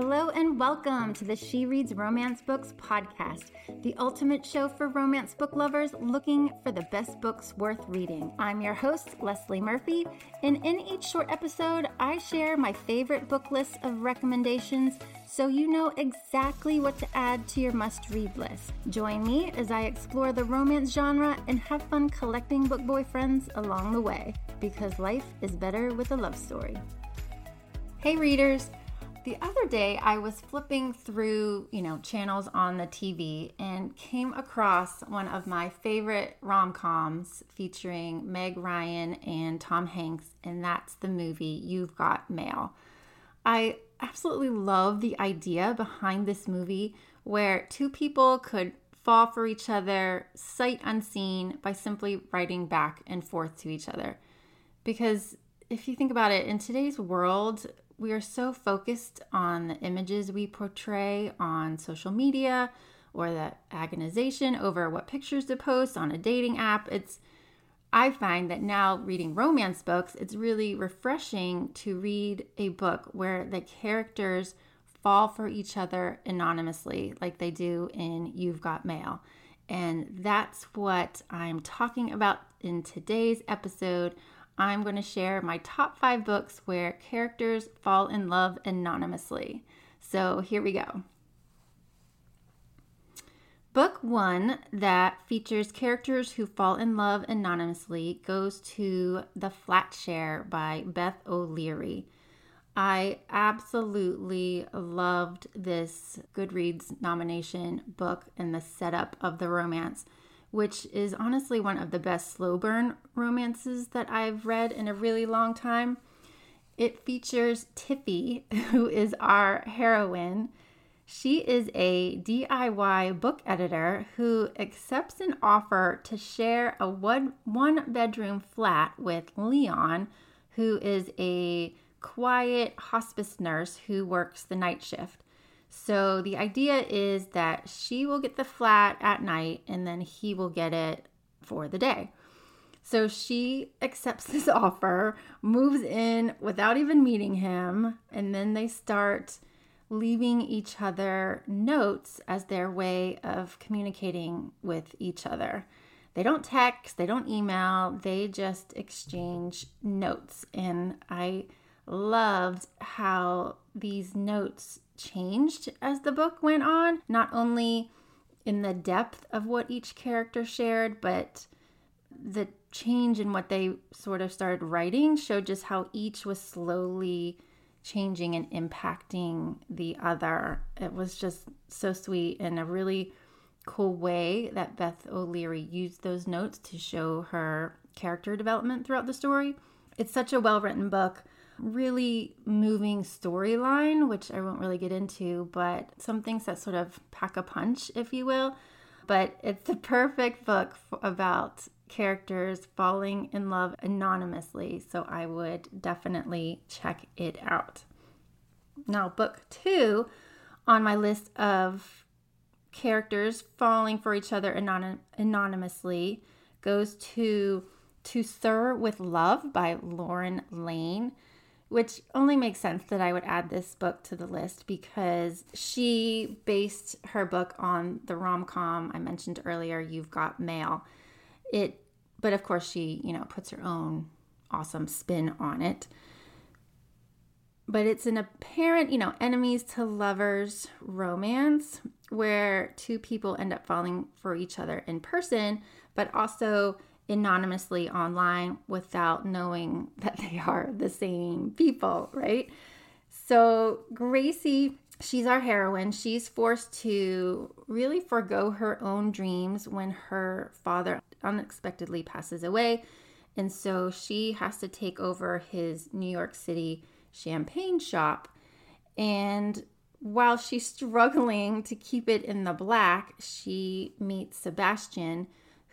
Hello and welcome to the She Reads Romance Books podcast, the ultimate show for romance book lovers looking for the best books worth reading. I'm your host, Leslie Murphy, and in each short episode, I share my favorite book list of recommendations so you know exactly what to add to your must read list. Join me as I explore the romance genre and have fun collecting book boyfriends along the way, because life is better with a love story. Hey, readers! The other day, I was flipping through, you know, channels on the TV and came across one of my favorite rom coms featuring Meg Ryan and Tom Hanks, and that's the movie You've Got Mail. I absolutely love the idea behind this movie where two people could fall for each other sight unseen by simply writing back and forth to each other. Because if you think about it, in today's world, we are so focused on the images we portray on social media or the agonization over what pictures to post on a dating app. It's I find that now reading romance books, it's really refreshing to read a book where the characters fall for each other anonymously, like they do in You've Got Mail. And that's what I'm talking about in today's episode I'm going to share my top five books where characters fall in love anonymously. So here we go. Book one that features characters who fall in love anonymously goes to The Flatshare by Beth O'Leary. I absolutely loved this Goodreads nomination book and the setup of the romance which is honestly one of the best slow burn romances that I've read in a really long time. It features Tiffy, who is our heroine. She is a DIY book editor who accepts an offer to share a one, one bedroom flat with Leon, who is a quiet hospice nurse who works the night shift. So the idea is that she will get the flat at night and then he will get it for the day. So she accepts this offer, moves in without even meeting him, and then they start leaving each other notes as their way of communicating with each other. They don't text, they don't email, they just exchange notes. And I loved how these notes changed as the book went on, not only in the depth of what each character shared, but the change in what they sort of started writing showed just how each was slowly changing and impacting the other. It was just so sweet and a really cool way that Beth O'Leary used those notes to show her character development throughout the story. It's such a well written book really moving storyline, which I won't really get into, but some things that sort of pack a punch, if you will. But it's the perfect book about characters falling in love anonymously, so I would definitely check it out. Now, book two on my list of characters falling for each other anon- anonymously goes to To Sir with Love by Lauren Layne which only makes sense that I would add this book to the list because she based her book on the rom com I mentioned earlier, You've Got Mail. It, but of course, she, you know, puts her own awesome spin on it. But it's an apparent, you know, enemies to lovers romance where two people end up falling for each other in person, but also anonymously online without knowing that they are the same people, right? So, Gracie, she's our heroine. She's forced to really forego her own dreams when her father unexpectedly passes away. And so she has to take over his New York City champagne shop. And while she's struggling to keep it in the black, she meets Sebastian,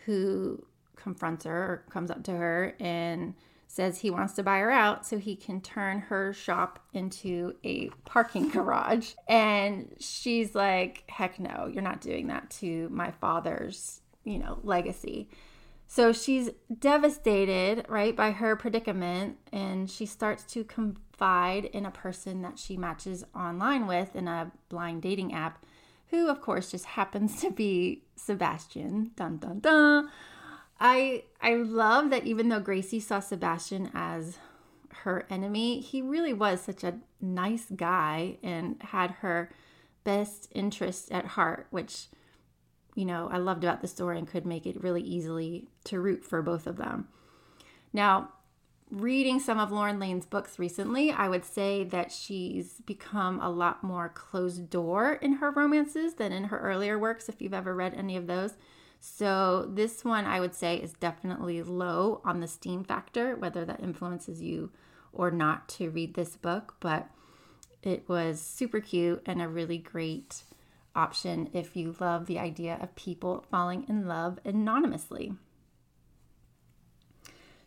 who confronts her or comes up to her and says he wants to buy her out so he can turn her shop into a parking garage. And she's like, heck no, you're not doing that to my father's, you know, legacy. So she's devastated, right, by her predicament, and she starts to confide in a person that she matches online with in a blind dating app, who, of course, just happens to be Sebastian. Dun dun dun. I I love that even though Gracie saw Sebastian as her enemy, he really was such a nice guy and had her best interest at heart, which you know, I loved about the story and could make it really easily to root for both of them. Now, reading some of Lauren Layne's books recently, I would say that she's become a lot more closed door in her romances than in her earlier works, if you've ever read any of those. So, this one I would say is definitely low on the steam factor, whether that influences you or not to read this book, but it was super cute and a really great option if you love the idea of people falling in love anonymously.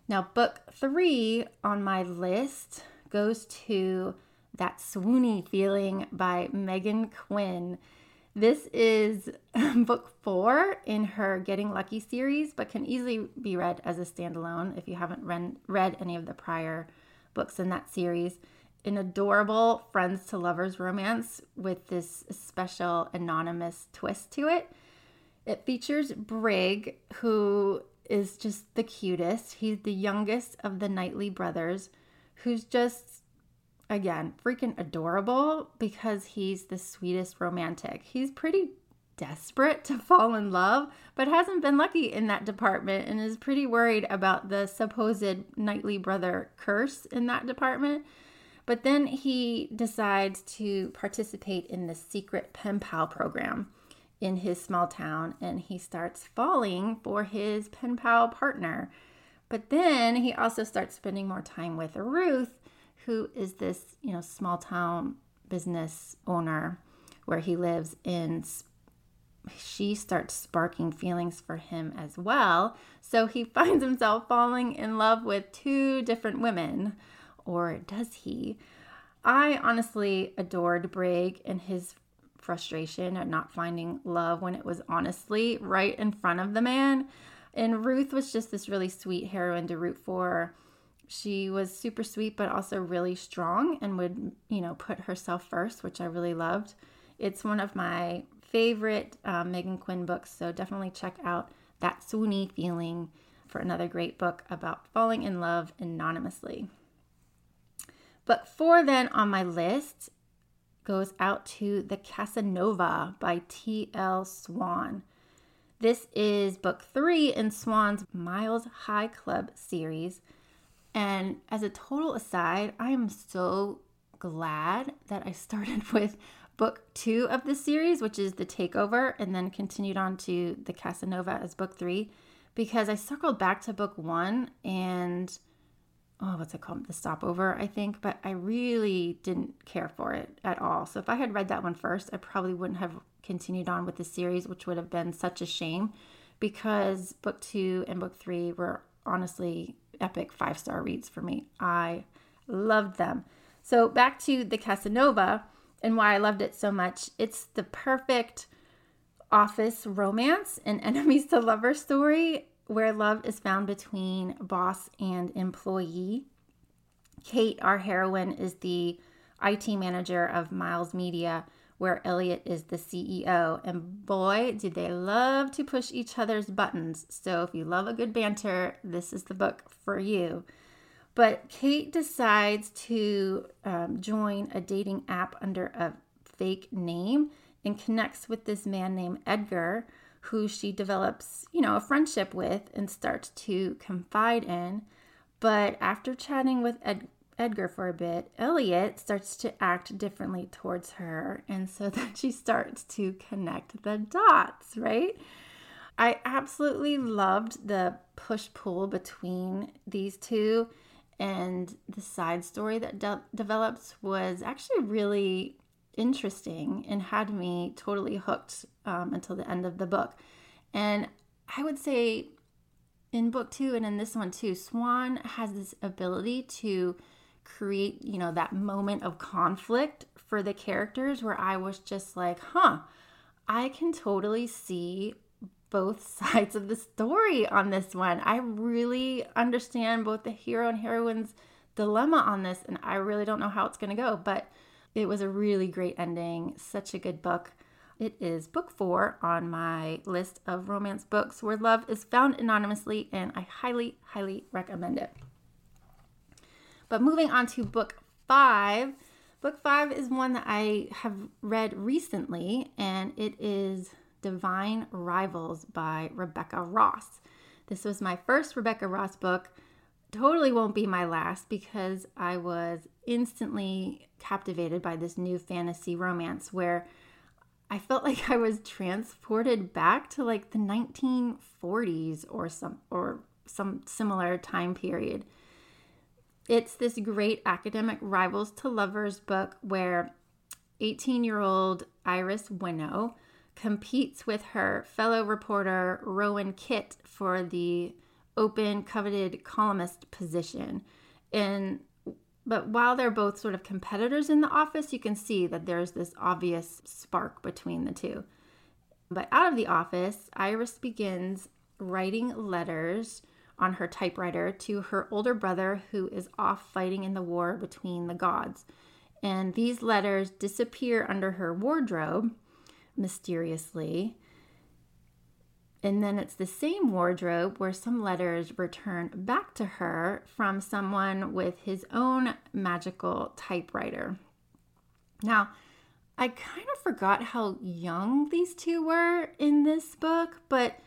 Now, book three on my list goes to That Swoony Feeling by Meghan Quinn. This is book four in her Getting Lucky series, but can easily be read as a standalone if you haven't read, read any of the prior books in that series an adorable friends to lovers romance with this special anonymous twist to it. It features Brig, who is just the cutest. He's the youngest of the Knightley brothers, who's just, again, freaking adorable because he's the sweetest romantic. He's pretty desperate to fall in love, but hasn't been lucky in that department and is pretty worried about the supposed Knightley brother curse in that department. But then he decides to participate in the secret pen pal program in his small town and he starts falling for his pen pal partner. But then he also starts spending more time with Ruth, who is this, you know, small town business owner where he lives in she starts sparking feelings for him as well. So he finds himself falling in love with two different women or does he? I honestly adored Brig and his frustration at not finding love when it was honestly right in front of the man. And Ruth was just this really sweet heroine to root for. She was super sweet, but also really strong and would, you know, put herself first, which I really loved. It's one of my favorite um, Meghan Quinn books, so definitely check out That Swoony Feeling for another great book about falling in love anonymously. But four then on my list goes out to The Casanova by T.L. Swan. This is book three in Swan's Miles High Club series. And as a total aside, I am so glad that I started with book two of the series, which is The Takeover, and then continued on to The Casanova as book three, because I circled back to book one and oh, what's it called? The Stopover, I think, but I really didn't care for it at all. So if I had read that one first, I probably wouldn't have continued on with the series, which would have been such a shame because book two and book three were honestly epic five star reads for me. I loved them. So back to the Casanova and why I loved it so much. It's the perfect office romance and enemies to lover story where love is found between boss and employee. Kate, our heroine, is the IT manager of Miles Media, where Elliot is the CEO. And boy, do they love to push each other's buttons. So if you love a good banter, this is the book for you. But Kate decides to um, join a dating app under a fake name and connects with this man named Edgar who she develops, you know, a friendship with and starts to confide in. But after chatting with Ed- Edgar for a bit, Elliot starts to act differently towards her. And so then she starts to connect the dots, right? I absolutely loved the push pull between these two. And the side story that de- was actually really interesting and had me totally hooked um, until the end of the book. And I would say in book two and in this one too, Swan has this ability to create, you know, that moment of conflict for the characters where I was just like, huh, I can totally see both sides of the story on this one. I really understand both the hero and heroine's dilemma on this, and I really don't know how it's going to go, but it was a really great ending. Such a good book. It is book four on my list of romance books where love is found anonymously, and I highly, highly recommend it. But moving on to book five. Book five is one that I have read recently, and it is Divine Rivals by Rebecca Ross. This was my first Rebecca Ross book. Totally won't be my last because I was instantly captivated by this new fantasy romance where I felt like I was transported back to like the 1940s or some or some similar time period. It's this great academic rivals to lovers book where 18-year-old Iris Winnow competes with her fellow reporter Roman Kitt for the open coveted columnist position. And but while they're both sort of competitors in the office, you can see that there's this obvious spark between the two. But out of the office, Iris begins writing letters on her typewriter to her older brother who is off fighting in the war between the gods. And these letters disappear under her wardrobe mysteriously. And then it's the same wardrobe where some letters return back to her from someone with his own magical typewriter. Now, I kind of forgot how young these two were in this book, but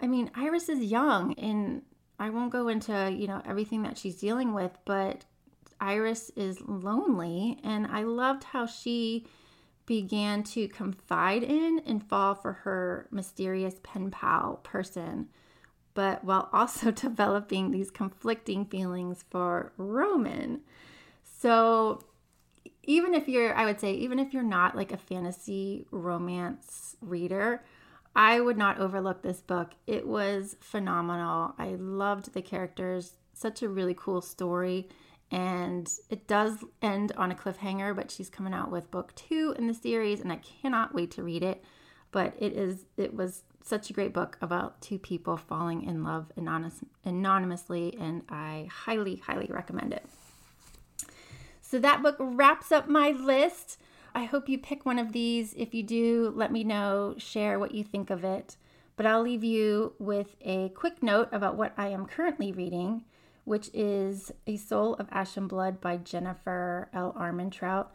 I mean, Iris is young and I won't go into, you know, everything that she's dealing with, but Iris is lonely and I loved how she began to confide in and fall for her mysterious pen pal person, but while also developing these conflicting feelings for Roman. So, even if you're, I would say, even if you're not like a fantasy romance reader, I would not overlook this book. It was phenomenal. I loved the characters, such a really cool story. And it does end on a cliffhanger but she's coming out with book two in the series and i cannot wait to read it. But it is it was such a great book about two people falling in love anonymous, anonymously and i highly highly recommend it. So that book wraps up my list i hope you pick one of these if you do let me know share what you think of it but i'll leave you with a quick note about what i am currently reading which is A Soul of Ash and Blood by Jennifer L. Armentrout.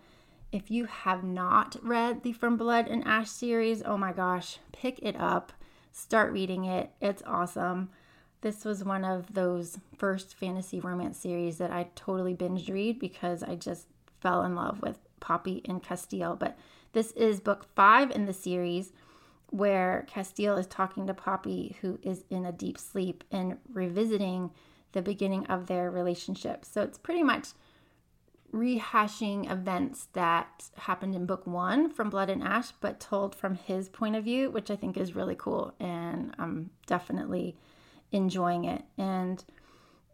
If you have not read the From Blood and Ash series, oh my gosh, pick it up. Start reading it. It's awesome. This was one of those first fantasy romance series that I totally binge read because I just fell in love with Poppy and Casteel. But this is book five in the series where Casteel is talking to Poppy, who is in a deep sleep, and revisiting the beginning of their relationship. So it's pretty much rehashing events that happened in book one from Blood and Ash, but told from his point of view, which I think is really cool. And I'm definitely enjoying it. And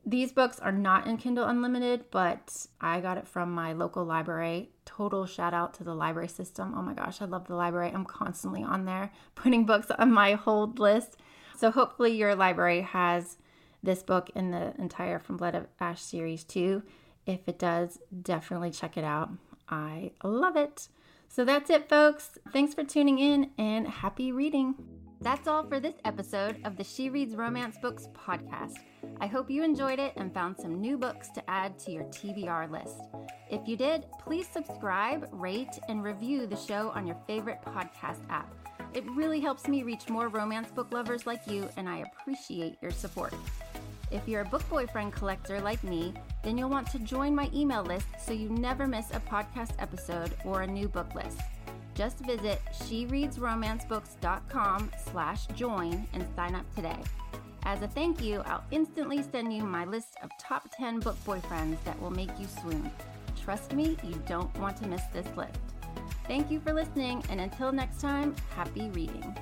these books are not in Kindle Unlimited, but I got it from my local library. Total shout out to the library system. Oh my gosh, I love the library. I'm constantly on there putting books on my hold list. So hopefully your library has this book and the entire From Blood of Ash series too. If it does, definitely check it out. I love it. So that's it, folks. Thanks for tuning in and happy reading. That's all for this episode of the She Reads Romance Books podcast. I hope you enjoyed it and found some new books to add to your TBR list. If you did, please subscribe, rate, and review the show on your favorite podcast app. It really helps me reach more romance book lovers like you, and I appreciate your support. If you're a book boyfriend collector like me, then you'll want to join my email list so you never miss a podcast episode or a new book list. Just visit shereadsromancebooks.com slash join and sign up today. As a thank you, I'll instantly send you my list of top 10 book boyfriends that will make you swoon. Trust me, you don't want to miss this list. Thank you for listening, and until next time, happy reading.